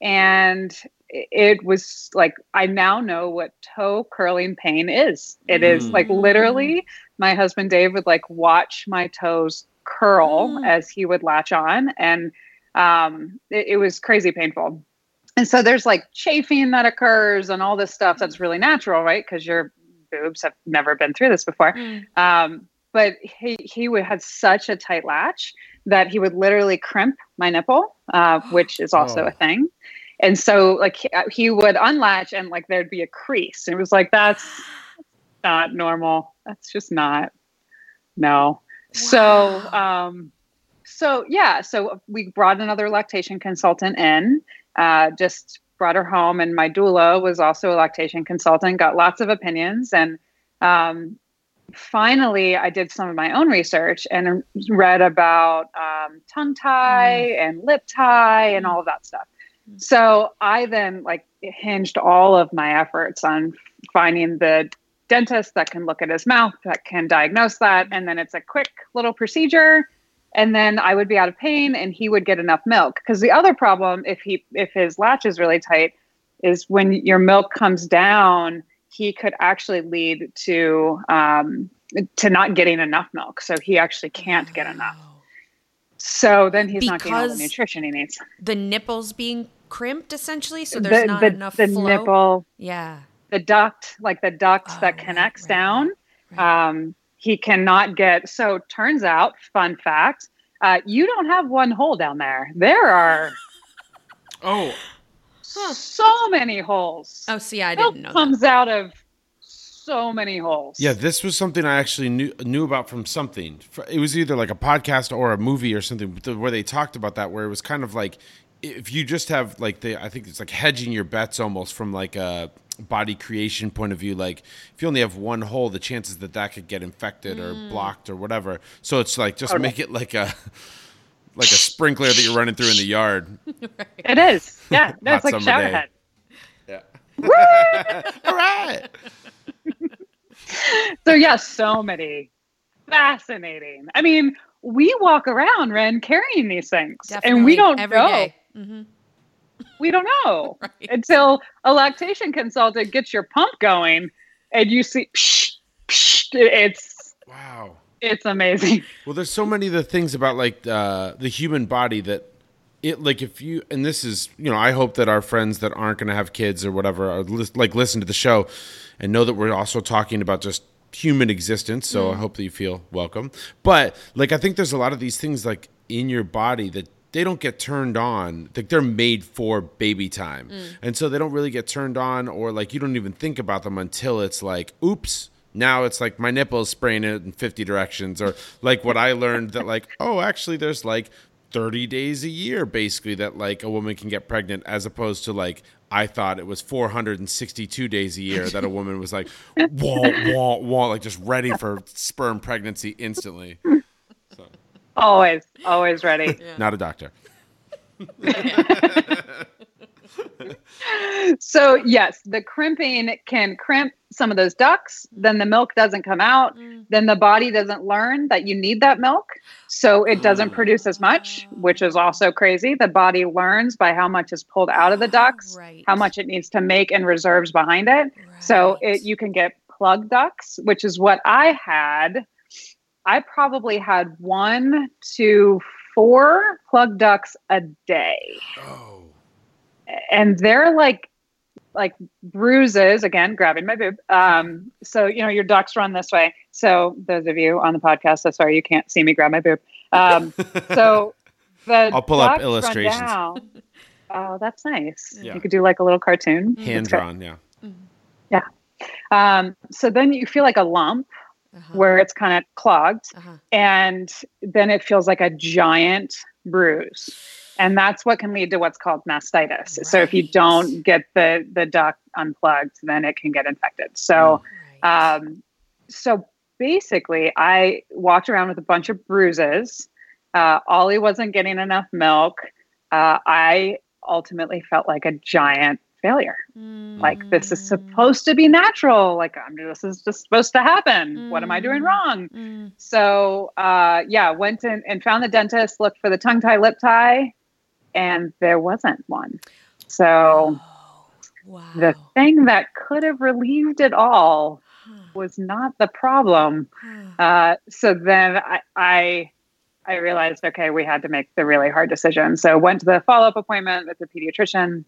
Speaker 3: and it was like I now know what toe curling pain is. It mm. is like literally my husband Dave would like watch my toes curl mm. as he would latch on, and um, it, it, was crazy painful. And so there's like chafing that occurs and all this stuff that's really natural, right? Because your boobs have never been through this before. Mm. Um, but he he would had such a tight latch that he would literally crimp my nipple, uh, which is also oh. a thing. And so like he, he would unlatch and like there'd be a crease. And it was like that's not normal. That's just not. No. Wow. So, um, so yeah, so we brought another lactation consultant in, uh, just brought her home, and my doula was also a lactation consultant. Got lots of opinions, and um, finally, I did some of my own research and read about um, tongue tie mm. and lip tie and all of that stuff. So I then like hinged all of my efforts on finding the dentist that can look at his mouth, that can diagnose that. And then it's a quick little procedure. And then I would be out of pain and he would get enough milk. Because the other problem, if he if his latch is really tight, is when your milk comes down, he could actually lead to um, to not getting enough milk. So he actually can't get enough. So then he's not getting all the
Speaker 2: Because
Speaker 3: nutrition he needs.
Speaker 2: The nipples being crimped essentially, so there's
Speaker 3: the,
Speaker 2: not
Speaker 3: the,
Speaker 2: enough
Speaker 3: the
Speaker 2: flow.
Speaker 3: nipple,
Speaker 2: Yeah.
Speaker 3: the duct, like the duct
Speaker 2: Oh,
Speaker 3: that connects
Speaker 2: right,
Speaker 3: down,
Speaker 2: right.
Speaker 3: um, he cannot get. So turns out, fun fact, uh, you don't have one hole down there. There are
Speaker 1: Oh,
Speaker 3: so many holes.
Speaker 2: Oh, see, I didn't know that.
Speaker 3: comes out of so many holes.
Speaker 1: yeah. This was something I actually knew knew about from something. It was either like a podcast or a movie or something where they talked about that. Where it was kind of like if you just have like the I think it's like hedging your bets almost from like a body creation point of view. Like if you only have one hole, the chances that that could get infected or
Speaker 2: Mm.
Speaker 1: blocked or whatever. So it's like just
Speaker 3: Totally.
Speaker 1: make it like a like a sprinkler that you're running through in the yard.
Speaker 3: It is. Yeah. No, it's like
Speaker 1: summer
Speaker 3: shower
Speaker 1: day.
Speaker 3: head.
Speaker 1: Yeah. All right.
Speaker 3: So yeah, so many. Fascinating. I mean, we walk around, Ren, carrying these things, and we don't
Speaker 2: every
Speaker 3: know.
Speaker 2: day. Mhm.
Speaker 3: We don't know
Speaker 2: Right.
Speaker 3: until a lactation consultant gets your pump going, and you see, psh, psh, it's
Speaker 1: Wow.
Speaker 3: It's amazing.
Speaker 1: Well, there's so many of the things about like uh, the human body that it like if you and this is you know I hope that our friends that aren't going to have kids or whatever are lis- like listen to the show and know that we're also talking about just human existence. So I hope that you feel welcome. But like I think there's a lot of these things like in your body that they don't get turned on like they're made for baby time and so they don't really get turned on or like you don't even think about them until it's like oops now it's like my nipple is spraying it in 50 directions or like what i learned that like oh actually there's like 30 days a year basically that like a woman can get pregnant as opposed to like i thought it was 462 days a year that a woman was like wah wah wah like just ready for sperm pregnancy instantly.
Speaker 3: Always, always ready.
Speaker 1: not a doctor
Speaker 3: So yes, the crimping can crimp some of those ducts. Then the milk doesn't come out. Mm. Then the body doesn't learn that you need that milk, so it doesn't produce as much, which is also crazy. The body learns by how much is pulled out of the ducts,
Speaker 2: Right.
Speaker 3: how much it needs to make and reserves behind it. So it you can get plug ducts, which is what I had. I probably had one to four plug ducts a day
Speaker 1: oh
Speaker 3: and they're like like bruises again grabbing my boob um so you know your ducts run this way so those of you on the podcast so sorry you can't see me grab my boob um so the
Speaker 1: I'll pull up
Speaker 3: ducts run
Speaker 1: illustrations.
Speaker 3: down. oh that's nice
Speaker 1: Yeah.
Speaker 3: you could do like a little cartoon
Speaker 1: hand
Speaker 3: That's great.
Speaker 1: drawn yeah Yeah.
Speaker 3: um so then you feel like a lump
Speaker 2: Uh-huh.
Speaker 3: where it's kind of clogged
Speaker 2: Uh-huh.
Speaker 3: and then it feels like a giant bruise and that's what can lead to what's called mastitis. So if you don't get the the duct unplugged then it can get infected. So
Speaker 2: Right.
Speaker 3: um so basically i walked around with a bunch of bruises. Uh, ollie wasn't getting enough milk. Uh, i ultimately felt like a giant failure. Like this is
Speaker 2: Mm.
Speaker 3: supposed to be natural. Like i'm this is just supposed to happen. What am i doing
Speaker 2: Mm.
Speaker 3: wrong?
Speaker 2: Mm.
Speaker 3: so uh, yeah, went in and found the dentist, looked for the tongue tie, lip tie, and there wasn't one. So
Speaker 2: Wow.
Speaker 3: the thing that could have relieved it all was not the problem. Uh, so then I, I I realized, okay, we had to make the really hard decision. So went to the follow up appointment with the pediatrician.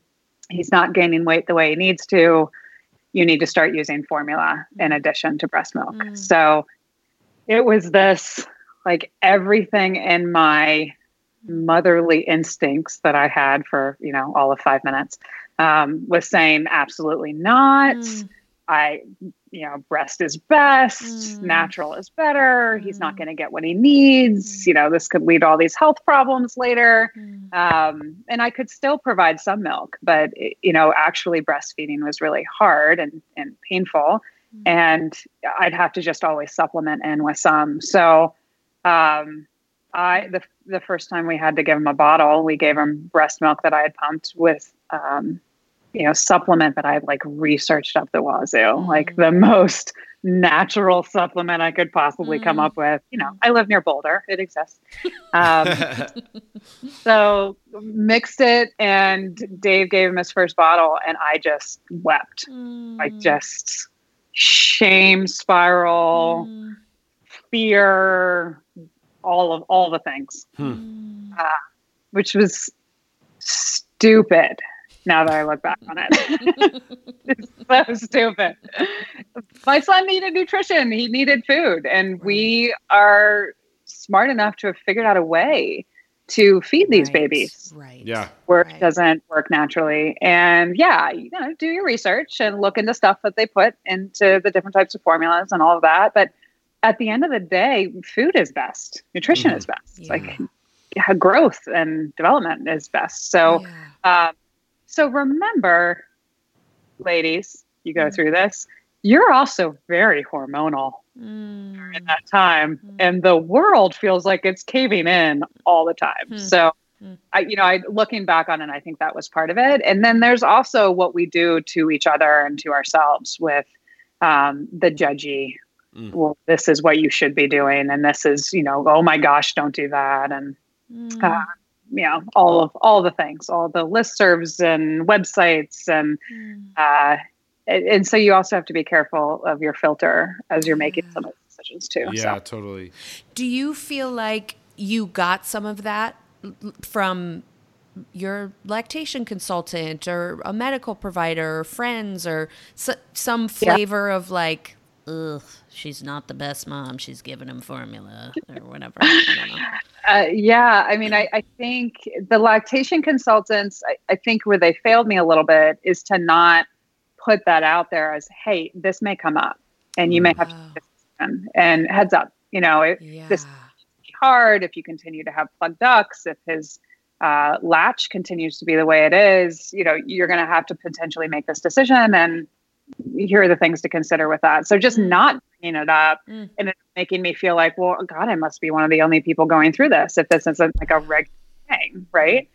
Speaker 3: He's not gaining weight the way he needs to. You need to start using formula in addition to breast milk.
Speaker 2: Mm.
Speaker 3: So it was this like everything in my motherly instincts that I had for, you know, all of five minutes um, was saying absolutely not.
Speaker 2: Mm.
Speaker 3: I, you know, breast is best,
Speaker 2: Mm.
Speaker 3: natural is better. He's not
Speaker 2: Mm.
Speaker 3: going to get what he needs. You know, this could lead to all these health problems later.
Speaker 2: Mm.
Speaker 3: Um, and I could still provide some milk, but it, you know, actually breastfeeding was really hard and, and painful.
Speaker 2: Mm.
Speaker 3: And I'd have to just always supplement in with some. So, um, I the the first time we had to give him a bottle, we gave him breast milk that I had pumped with, um, you know, supplement that I had like researched up the wazoo, mm. like the most natural supplement I could possibly mm. come up with. You know, I live near Boulder; it exists. Um, so mixed it, and Dave gave him his first bottle, and I just wept, mm. like just shame spiral, mm. fear, all of all the things, hmm. uh, which was stupid. Now that I look back on it, it's so stupid. My son needed nutrition; he needed food, and we are smart enough to have figured out a way to feed these right. babies.
Speaker 2: Right.
Speaker 1: Yeah.
Speaker 3: Work
Speaker 2: right.
Speaker 3: doesn't work naturally. And yeah, you know, do your research and look into stuff that they put into the different types of formulas and all of that. But at the end of the day, food is best. Nutrition mm-hmm. is best. Yeah. Like growth and development is best. So, yeah. um, so remember, ladies, you go mm. through this. You're also very hormonal mm. during that time, mm. and the world feels like it's caving in all the time. Mm. So, mm. I, you know, I looking back on it, I think that was part of it. And then there's also what we do to each other and to ourselves with um, the judgy mm. well, this is what you should be doing, and this is, you know, oh my gosh, don't do that, and mm. uh, you know, all of all the things, all the listservs and websites, and mm. uh, and, and, so you also have to be careful of your filter as you're making some of the decisions too.
Speaker 1: Yeah,
Speaker 3: so.
Speaker 1: totally.
Speaker 2: Do you feel like you got some of that from your lactation consultant or a medical provider or friends or s- some flavor yeah. of like ugh, she's not the best mom. She's giving him formula or whatever.
Speaker 3: Uh, yeah, I mean, I, I, think the lactation consultants, I, I, think where they failed me a little bit is to not put that out there as, hey, this may come up and you may have to and heads up, you know, yeah. this hard if you continue to have plugged ducts, if his uh, latch continues to be the way it is, you know, you're going to have to potentially make this decision and here are the things to consider with that. So just mm. not it up mm. and it's making me feel like, well, God, I must be one of the only people going through this if this isn't like a regular thing, right?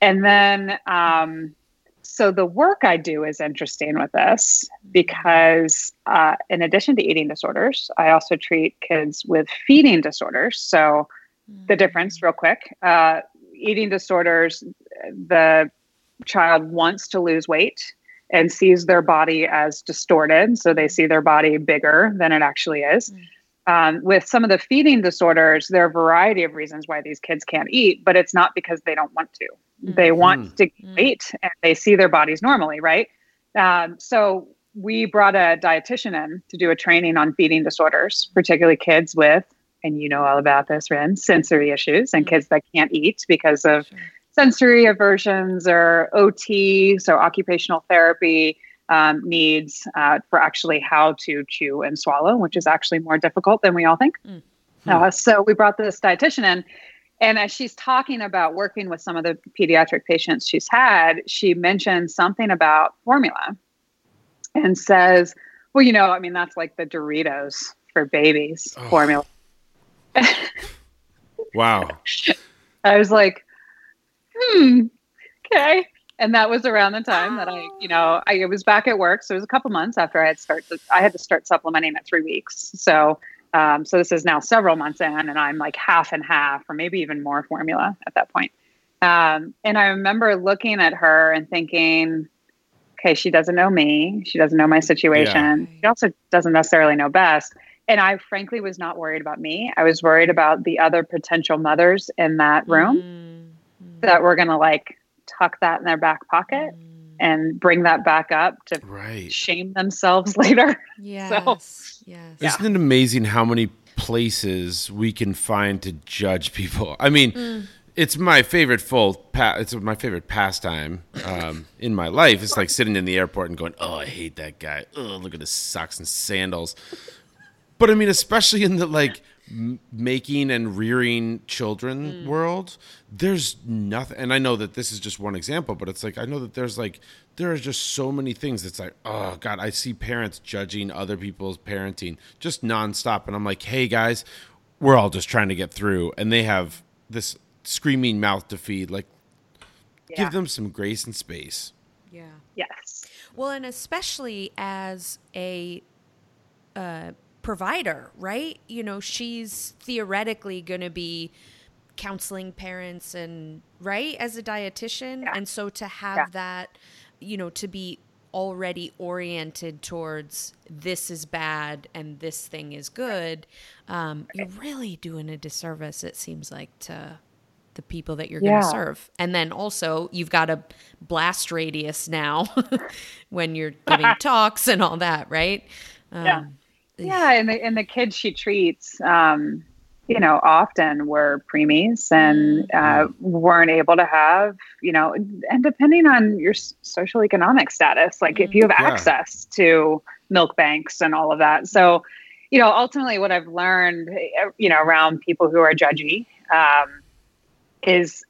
Speaker 3: And then, um, so the work I do is interesting with this because, uh, in addition to eating disorders, I also treat kids with feeding disorders. So, mm. the difference, real quick, uh, eating disorders, the child wants to lose weight and sees their body as distorted. So they see their body bigger than it actually is. Mm. Um, with some of the feeding disorders, there are a variety of reasons why these kids can't eat, but it's not because they don't want to. Mm. They want mm. to mm. eat and they see their bodies normally, right? Um, so we brought a dietitian in to do a training on feeding disorders, particularly kids with, and you know all about this, Ren, sensory issues and mm. kids that can't eat because of sure sensory aversions or OT, so occupational therapy um, needs uh, for actually how to chew and swallow, which is actually more difficult than we all think. Mm. Uh, so we brought this dietitian in. And as she's talking about working with some of the pediatric patients she's had, she mentioned something about formula and says, well, you know, I mean, that's like the Doritos for babies oh. formula.
Speaker 1: wow.
Speaker 3: I was like, hmm, okay. And that was around the time that I, you know, I was back at work. So it was a couple months after I had started. I had to start supplementing at three weeks. So, um, so this is now several months in, and I'm like half and half, or maybe even more formula at that point. Um, and I remember looking at her and thinking, okay, she doesn't know me. She doesn't know my situation. Yeah. She also doesn't necessarily know best. And I frankly was not worried about me. I was worried about the other potential mothers in that room. Mm that we're going to like tuck that in their back pocket mm. and bring that back up to
Speaker 1: right.
Speaker 3: shame themselves later.
Speaker 2: Yes. so, yes.
Speaker 1: Isn't it amazing how many places we can find to judge people? I mean, mm. it's my favorite full pa- it's my favorite pastime um, in my life. It's like sitting in the airport and going, "Oh, I hate that guy. Oh, look at his socks and sandals." But I mean, especially in the like making and rearing children mm. world there's nothing and i know that this is just one example but it's like i know that there's like there are just so many things It's like oh god i see parents judging other people's parenting just nonstop and i'm like hey guys we're all just trying to get through, and they have this screaming mouth to feed. Like,
Speaker 3: Yeah.
Speaker 1: give them some grace and space.
Speaker 2: Yeah.
Speaker 3: Yes.
Speaker 2: Well, and especially as a uh, provider, right? You know, she's theoretically going to be counseling parents and right as a dietitian,
Speaker 3: Yeah.
Speaker 2: and so to have
Speaker 3: Yeah.
Speaker 2: that, you know, to be already oriented towards this is bad and this thing is good, um, you're really doing a disservice. It seems like to the people that you're going to serve. And then also you've got a blast radius now when you're giving talks and all that, right? Um,
Speaker 3: Yeah. Yeah, and the and the kids she treats, um, you know, often were preemies and uh, weren't able to have, you know, and depending on your social economic status, like if you have
Speaker 1: Yeah.
Speaker 3: access to milk banks and all of that. So, you know, ultimately, what I've learned, eh, you know, around people who are judgy, um, is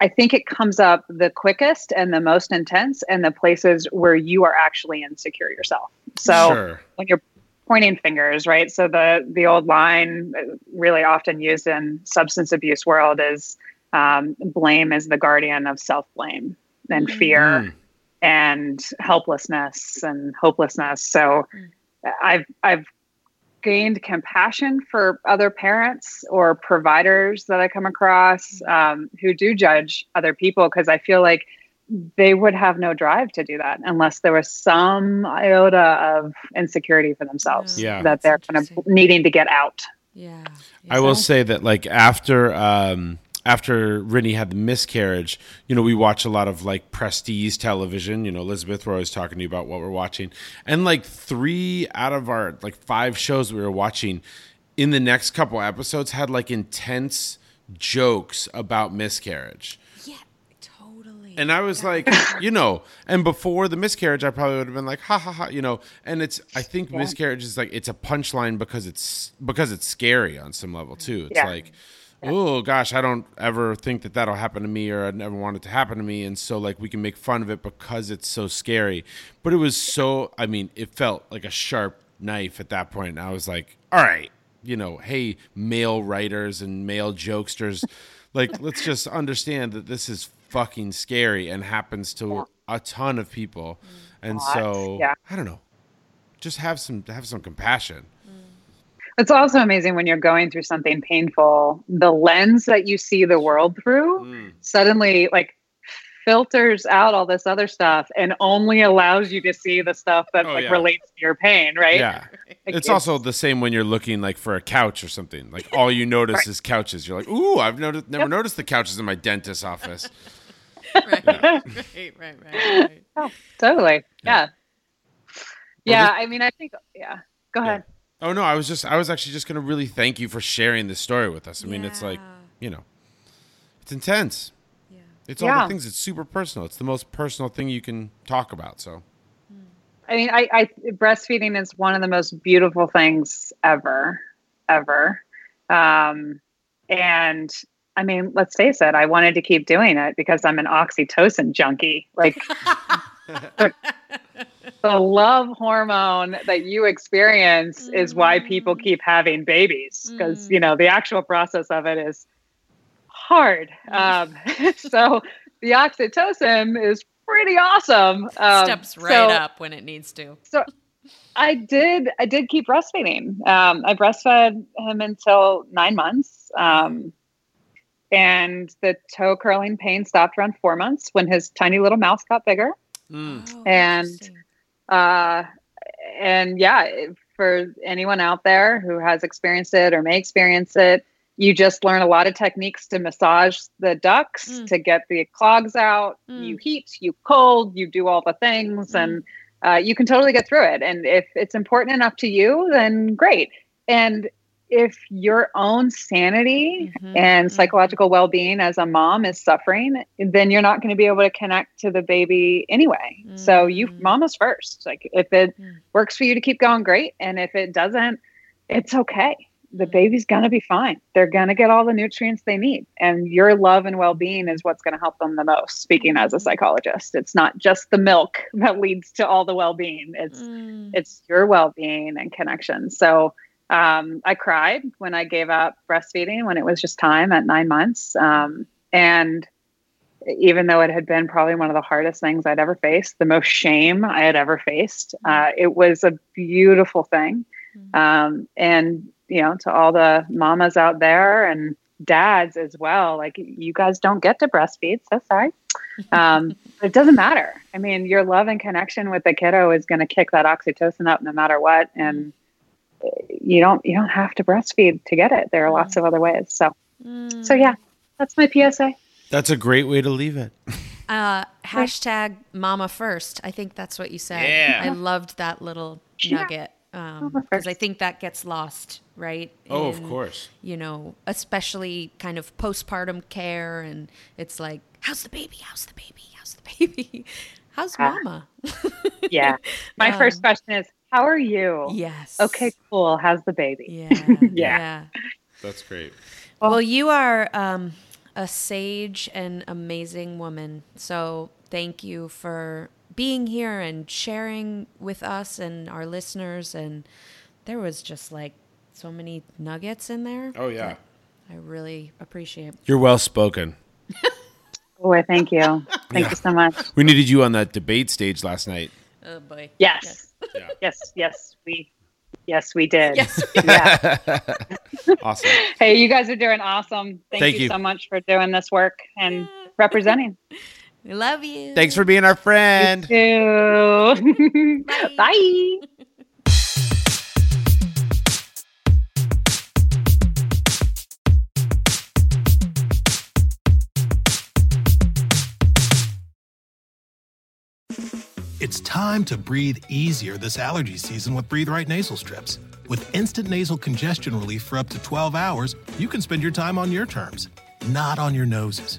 Speaker 3: I think it comes up the quickest and the most intense and the places where you are actually insecure yourself. So
Speaker 1: sure.
Speaker 3: when you're pointing fingers, right? So the the old line uh, really often used in substance abuse world is um, blame is the guardian of self blame and fear
Speaker 1: Mm.
Speaker 3: and helplessness and hopelessness. So I've I've gained compassion for other parents or providers that I come across um, who do judge other people because I feel like they would have no drive to do that unless there was some iota of insecurity for themselves
Speaker 1: Yeah.
Speaker 3: that
Speaker 2: That's
Speaker 3: they're kind of needing to get out.
Speaker 2: Yeah.
Speaker 1: I will say that like after um after Rennie had the miscarriage, you know, we watch a lot of like prestige television. You know, Elizabeth, we're always talking to you about what we're watching. And like three out of our like five shows we were watching in the next couple episodes had like intense jokes about miscarriage.
Speaker 2: Yeah.
Speaker 1: And I was like, you know, and before the miscarriage, I probably would have been like, ha ha ha, you know. And it's, I think miscarriage is like, it's a punchline because it's because it's scary on some level too. It's
Speaker 3: Yeah.
Speaker 1: like, oh gosh, I don't ever think that that'll happen to me, or I never want it to happen to me, and so like we can make fun of it because it's so scary. But it was so, I mean, it felt like a sharp knife at that point. And I was like, all right, you know, hey, male writers and male jokesters, like let's just understand that this is fucking scary and happens to a ton of people. And
Speaker 3: Lots,
Speaker 1: so
Speaker 3: yeah.
Speaker 1: I don't know. Just have some have some compassion.
Speaker 3: It's also amazing when you're going through something painful, the lens that you see the world through
Speaker 1: Mm.
Speaker 3: suddenly like filters out all this other stuff and only allows you to see the stuff that
Speaker 1: Oh,
Speaker 3: like
Speaker 1: yeah.
Speaker 3: relates to your pain, right?
Speaker 1: Yeah.
Speaker 3: Like,
Speaker 1: It's also the same when you're looking like for a couch or something. Like all you notice
Speaker 3: Right.
Speaker 1: is couches. You're like, ooh, I've noticed never noticed the couches in my dentist's office.
Speaker 2: right, right, right, right, right.
Speaker 3: totally.
Speaker 1: Yeah.
Speaker 3: Yeah. Yeah,
Speaker 1: this-
Speaker 3: I mean I think yeah. Go ahead.
Speaker 1: Oh no, I was just I was actually just gonna really thank you for sharing this story with us. I mean, it's like you know, it's intense.
Speaker 2: Yeah.
Speaker 1: It's all the things. It's super personal. It's the most personal thing you can talk about. So
Speaker 3: I mean, I, I breastfeeding is one of the most beautiful things ever, ever. Um, and I mean, let's face it, I wanted to keep doing it because I'm an oxytocin junkie. Like the, the love hormone that you experience is why people keep having babies because you know the actual process of it is hard. Um, so the oxytocin is pretty awesome. Um,
Speaker 2: Steps right
Speaker 3: so-
Speaker 2: up when it needs to.
Speaker 3: so I did I did keep breastfeeding. Um, I breastfed him until nine months. Um, and the toe curling pain stopped around four months when his tiny little mouth got bigger.
Speaker 1: mm.
Speaker 2: Oh,
Speaker 3: And- Uh, and yeah, for anyone out there who has experienced it or may experience it, you just learn a lot of techniques to massage the ducts
Speaker 2: Mm.
Speaker 3: to get the clogs out.
Speaker 2: Mm.
Speaker 3: You heat, you cold, you do all the things, and uh, you can totally get through it. And if it's important enough to you, then great. And if your own sanity
Speaker 2: Mhm,
Speaker 3: and
Speaker 2: mhm.
Speaker 3: psychological well-being as a mom is suffering then you're not going to be able to connect to the baby anyway so you mama's first like if it
Speaker 2: Mm.
Speaker 3: works for you to keep going great and if it doesn't it's okay the
Speaker 2: Mm.
Speaker 3: baby's going to be fine they're going to get all the nutrients they need and your love and well-being is what's going to help them the most speaking as a
Speaker 2: Mhm.
Speaker 3: psychologist it's not just the milk that leads to all the well-being it's
Speaker 2: Mm.
Speaker 3: it's your well-being and connection so um, I cried when I gave up breastfeeding when it was just time at nine months. Um, and even though it had been probably one of the hardest things I'd ever faced, the most shame I had ever faced, uh, it was a beautiful thing. Um, and, you know, to all the mamas out there and dads as well, like you guys don't get to breastfeed. So sorry. Um, it doesn't matter. I mean, your love and connection with the kiddo is going to kick that oxytocin up no matter what. And you don't, you don't have to breastfeed to get it. There are lots of other ways. So, so yeah, that's my PSA.
Speaker 1: That's a great way to leave it.
Speaker 2: Uh, hashtag mama first. I think that's what you said.
Speaker 1: Yeah.
Speaker 2: I loved that little
Speaker 3: Yeah.
Speaker 2: Nugget. Um, because I think that gets lost, right?
Speaker 1: Oh, of course.
Speaker 2: You know, especially kind of postpartum care. And it's like, how's the baby? How's the baby? How's the baby? How's
Speaker 3: Ah.
Speaker 2: mama?
Speaker 3: Yeah. My
Speaker 2: Um,
Speaker 3: first question is, how are you?
Speaker 2: yes.
Speaker 3: Okay, cool. How's the baby?
Speaker 2: Yeah.
Speaker 3: Yeah.
Speaker 2: yeah.
Speaker 1: That's great.
Speaker 2: Well, you are um, a sage and amazing woman. So thank you for being here and sharing with us and our listeners. And there was just like so many nuggets in there.
Speaker 1: Oh yeah.
Speaker 2: I really appreciate.
Speaker 1: You're well spoken.
Speaker 3: Boy, thank you. Thank
Speaker 1: Yeah.
Speaker 3: you so much.
Speaker 1: We needed you on that debate stage last night.
Speaker 2: Oh boy.
Speaker 3: Yes.
Speaker 1: Yeah.
Speaker 3: Yes, yes, we yes, we did.
Speaker 2: Yes.
Speaker 3: Yeah.
Speaker 1: Awesome.
Speaker 3: Hey, you guys are doing awesome. Thank,
Speaker 1: Thank
Speaker 3: you,
Speaker 1: you.
Speaker 3: so much for doing this work and representing.
Speaker 2: We love you.
Speaker 1: Thanks for being our friend.
Speaker 3: Ew.
Speaker 2: Bye.
Speaker 3: Bye.
Speaker 4: It's time to breathe easier this allergy season with Breathe Right nasal strips. With instant nasal congestion relief for up to 12 hours, you can spend your time on your terms, not on your noses.